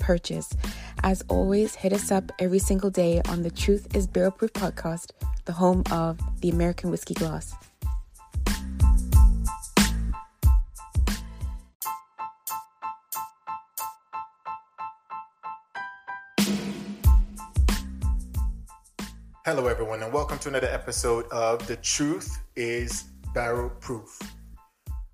purchase. As always, hit us up every single day on the Truth is Barrel Proof podcast, the home of the American Whiskey Glass. Hello, everyone, and welcome to another episode of The Truth is Barrel Proof.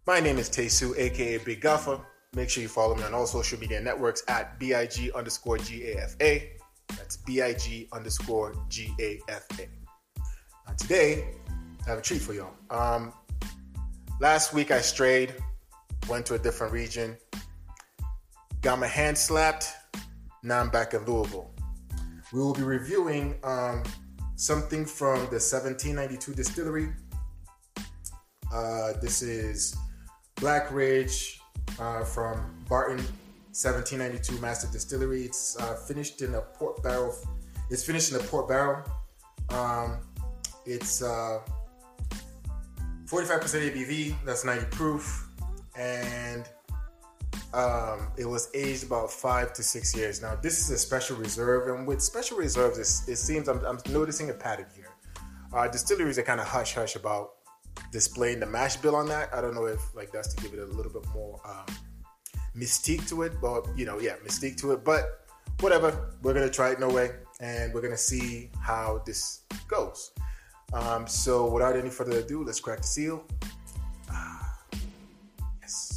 My name is Tesu, aka Big Gaffer. Make sure you follow me on all social media networks at BIG underscore GAFA. That's BIG underscore GAFA. Now, today, I have a treat for y'all. Um, last week, I strayed, went to a different region, got my hand slapped. Now I'm back in Louisville. We will be reviewing um, something from the 1792 distillery. Uh, this is Black Ridge uh, from Barton 1792 Master Distillery. It's uh, finished in a port barrel. It's finished in a port barrel. Um, it's uh, 45% ABV. That's 90 proof, and um, it was aged about five to six years. Now, this is a special reserve, and with special reserves, it, it seems I'm, I'm, noticing a pattern here. Uh, distilleries are kind of hush hush about displaying the mash bill on that. I don't know if like that's to give it a little bit more um, mystique to it, but you know, yeah, mystique to it. But whatever, we're gonna try it no way, and we're gonna see how this goes. Um, so, without any further ado, let's crack the seal. Ah, yes,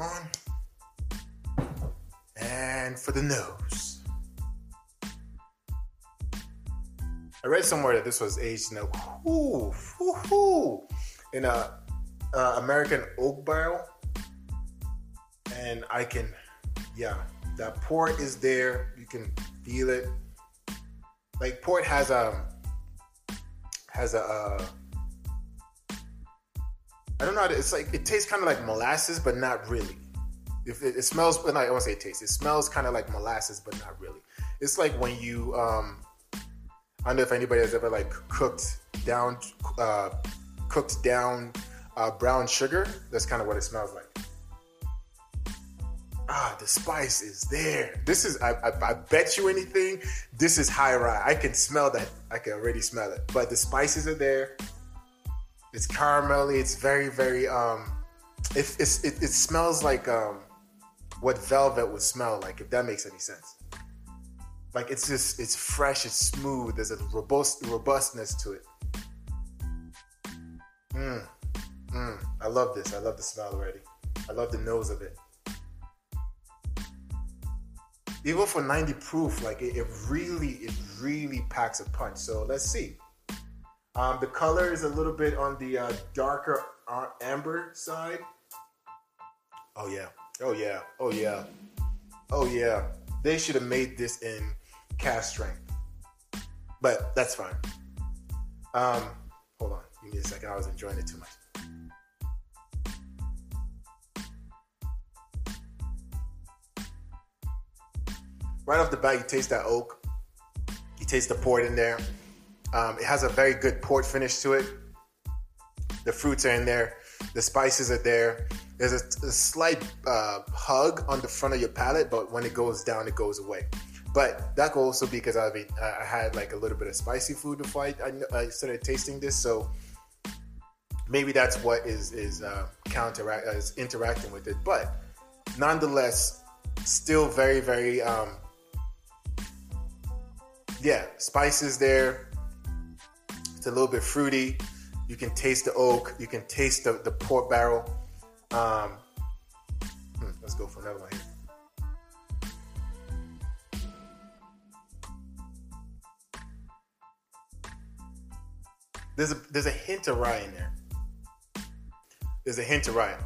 on, and for the nose. I read somewhere that this was aged in a in a uh, American oak barrel, and I can, yeah, that port is there. You can feel it. Like port has a has a. Uh, I don't know. How to, it's like it tastes kind of like molasses, but not really. If it, it smells, but I won't say it tastes. It smells kind of like molasses, but not really. It's like when you um, I don't know if anybody has ever like cooked down, uh, cooked down uh, brown sugar. That's kind of what it smells like. Ah, the spice is there. This is, I, I, I, bet you anything, this is high rye. I can smell that. I can already smell it. But the spices are there. It's caramelly. It's very, very, um, it, it, it, smells like um, what velvet would smell like, if that makes any sense. Like it's just, it's fresh, it's smooth. There's a robust, robustness to it. Mmm. Mm, I love this. I love the smell already. I love the nose of it. Even for 90 proof, like it, it really, it really packs a punch. So let's see. Um, the color is a little bit on the uh, darker uh, amber side. Oh yeah. Oh yeah. Oh yeah. Oh yeah. They should have made this in cask strength. But that's fine. Um, hold on. Give me a second. I was enjoying it too much. right off the bat, you taste that oak. You taste the port in there. Um, it has a very good port finish to it. The fruits are in there. The spices are there. There's a, a slight uh, hug on the front of your palate, but when it goes down, it goes away. But that could also be because I mean I had like a little bit of spicy food before I, I, I started tasting this, so maybe that's what is is uh, counteract uh, is interacting with it. But nonetheless, still very very um, yeah, spices there. It's a little bit fruity. You can taste the oak. You can taste the, the port barrel. Um, hmm, let's go for another one here. there's a there's a hint of rye in there. There's a hint of rye,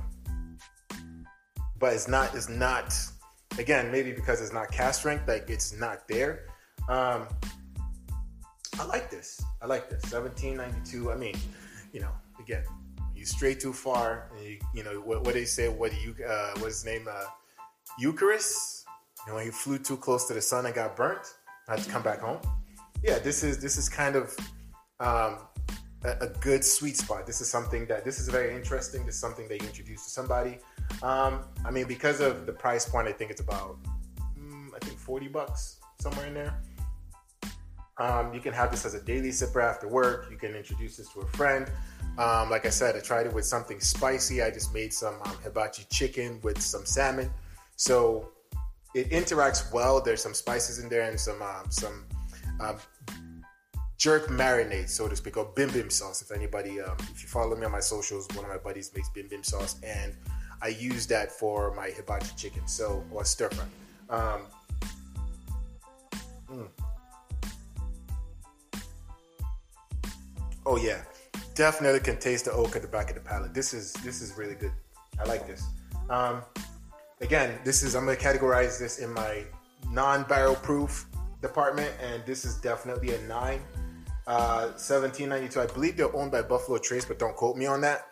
but it's not it's not. Again, maybe because it's not cask strength, like it's not there. Um, I like this. I like this. 1792. I mean, you know, again, you stray too far. You, you, know what, what they say. What do you? Uh, what's his name? Uh, Icarus. You know, he flew too close to the sun and got burnt. I had to come back home. Yeah, this is this is kind of um, a, a, good sweet spot. This is something that this is very interesting. This is something that you introduce to somebody. Um, I mean, because of the price point, I think it's about mm, I think forty bucks somewhere in there. Um, you can have this as a daily sipper after work. You can introduce this to a friend. Um, like I said, I tried it with something spicy. I just made some um, hibachi chicken with some salmon. So it interacts well. There's some spices in there and some um, some um, jerk marinade, so to speak, or bim bim sauce. If anybody, um, if you follow me on my socials, one of my buddies makes bim bim sauce, and I use that for my hibachi chicken, so or stir fry. Mm. Oh yeah, definitely can taste the oak at the back of the palate. This is this is really good. I like this. Um, again, this is I'm gonna categorize this in my non-barrel proof department, and this is definitely a nine. Uh, 1792. I believe they're owned by Buffalo Trace, but don't quote me on that.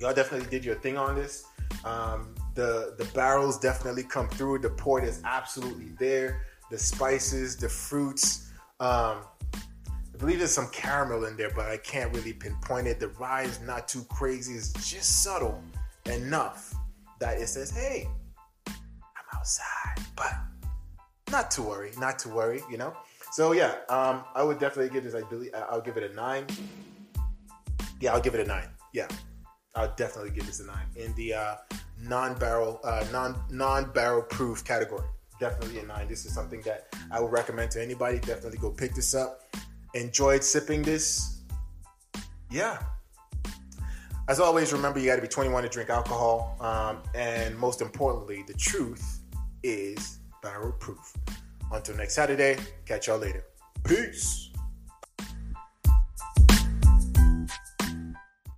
Y'all definitely did your thing on this. Um, the the barrels definitely come through. The port is absolutely there. The spices, the fruits. Um, believe there's some caramel in there, but I can't really pinpoint it. The rye is not too crazy. It's just subtle enough that it says, "Hey, I'm outside," but not to worry, not to worry. You know. So yeah, um, I would definitely give this. I believe I'll give it a nine. Yeah, I'll give it a nine. Yeah, I'll definitely give this a nine in the uh, non-barrel, uh, non non-barrel proof category. Definitely a nine. This is something that I would recommend to anybody. Definitely go pick this up. Enjoyed sipping this. Yeah. As always, remember you got to be 21 to drink alcohol, um, and most importantly, the truth is barrel proof. Until next Saturday, catch y'all later. Peace.